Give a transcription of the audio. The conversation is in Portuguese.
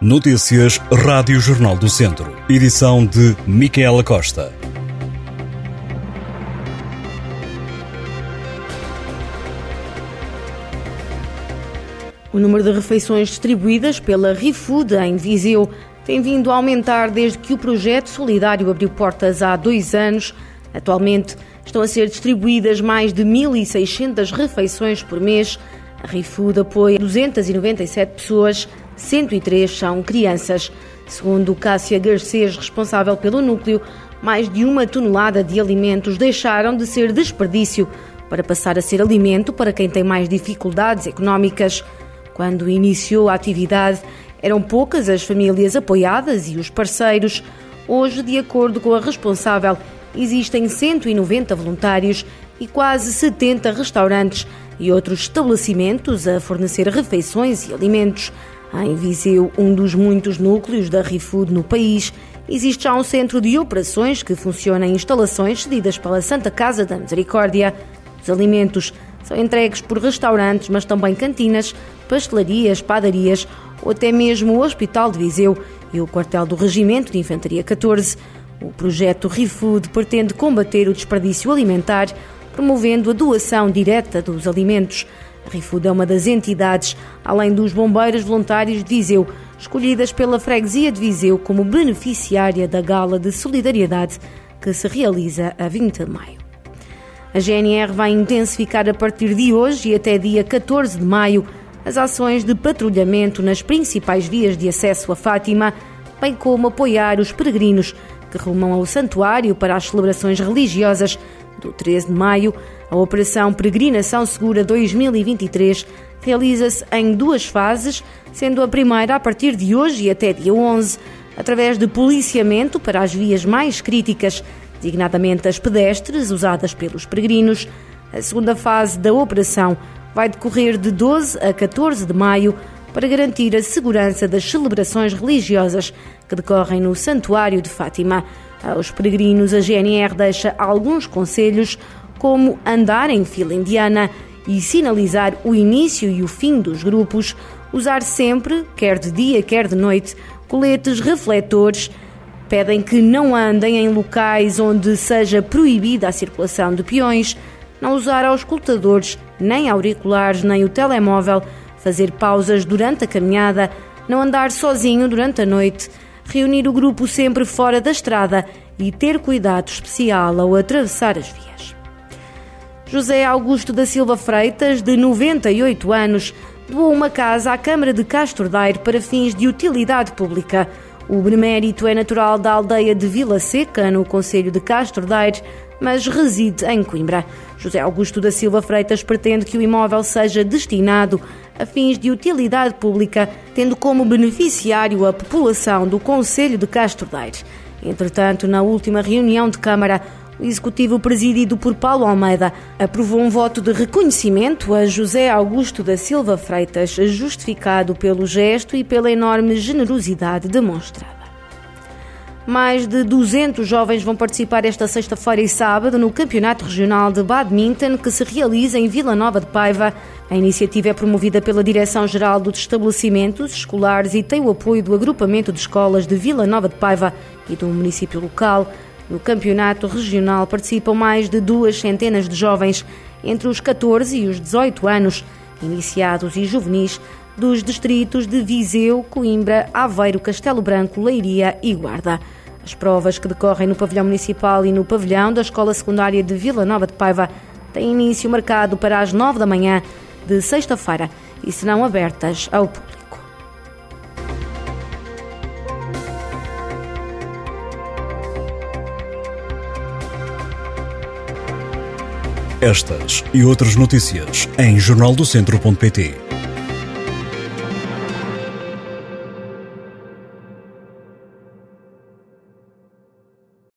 Notícias Rádio Jornal do Centro. Edição de Micaela Costa. O número de refeições distribuídas pela ReFood em Viseu tem vindo a aumentar desde que o projeto solidário abriu portas há dois anos. Atualmente estão a ser distribuídas mais de 1.600 refeições por mês. A ReFood apoia 297 pessoas 103 são crianças. Segundo Cássia Garcês, responsável pelo núcleo, mais de uma tonelada de alimentos deixaram de ser desperdício para passar a ser alimento para quem tem mais dificuldades económicas. Quando iniciou a atividade, eram poucas as famílias apoiadas e os parceiros. Hoje, de acordo com a responsável, existem 190 voluntários e quase 70 restaurantes e outros estabelecimentos a fornecer refeições e alimentos. Em Viseu, um dos muitos núcleos da ReFood no país, existe já um centro de operações que funciona em instalações cedidas pela Santa Casa da Misericórdia. Os alimentos são entregues por restaurantes, mas também cantinas, pastelarias, padarias ou até mesmo o Hospital de Viseu e o quartel do Regimento de Infantaria 14. O projeto ReFood pretende combater o desperdício alimentar, promovendo a doação direta dos alimentos. RIFUD é uma das entidades, além dos bombeiros voluntários de Viseu, escolhidas pela freguesia de Viseu como beneficiária da Gala de Solidariedade que se realiza a 20 de maio. A GNR vai intensificar a partir de hoje e até dia 14 de maio as ações de patrulhamento nas principais vias de acesso a Fátima, bem como apoiar os peregrinos que rumam ao santuário para as celebrações religiosas do 13 de maio, a Operação Peregrinação Segura 2023 realiza-se em duas fases, sendo a primeira a partir de hoje e até dia 11, através de policiamento para as vias mais críticas, designadamente as pedestres usadas pelos peregrinos. A segunda fase da operação vai decorrer de 12 a 14 de maio para garantir a segurança das celebrações religiosas que decorrem no Santuário de Fátima. Aos peregrinos, a GNR deixa alguns conselhos, como andar em fila indiana e sinalizar o início e o fim dos grupos, usar sempre, quer de dia, quer de noite, coletes refletores. Pedem que não andem em locais onde seja proibida a circulação de peões, não usar auscultadores, nem auriculares, nem o telemóvel, fazer pausas durante a caminhada, não andar sozinho durante a noite reunir o grupo sempre fora da estrada e ter cuidado especial ao atravessar as vias. José Augusto da Silva Freitas, de 98 anos, doou uma casa à Câmara de Castordeiro para fins de utilidade pública. O benemérito é natural da aldeia de Vila Seca, no Conselho de Castordeiro, mas reside em Coimbra. José Augusto da Silva Freitas pretende que o imóvel seja destinado a fins de utilidade pública, tendo como beneficiário a população do Conselho de Castro Daire. Entretanto, na última reunião de Câmara, o Executivo, presidido por Paulo Almeida, aprovou um voto de reconhecimento a José Augusto da Silva Freitas, justificado pelo gesto e pela enorme generosidade demonstrada. Mais de 200 jovens vão participar esta sexta-feira e sábado no Campeonato Regional de Badminton que se realiza em Vila Nova de Paiva. A iniciativa é promovida pela Direção-Geral dos Estabelecimentos Escolares e tem o apoio do Agrupamento de Escolas de Vila Nova de Paiva e do município local. No campeonato regional participam mais de duas centenas de jovens entre os 14 e os 18 anos, iniciados e juvenis, dos distritos de Viseu, Coimbra, Aveiro, Castelo Branco, Leiria e Guarda. As provas que decorrem no pavilhão municipal e no pavilhão da Escola Secundária de Vila Nova de Paiva têm início marcado para as 9 da manhã de sexta-feira e serão abertas ao público. Estas e outras notícias em jornaldocentro.pt.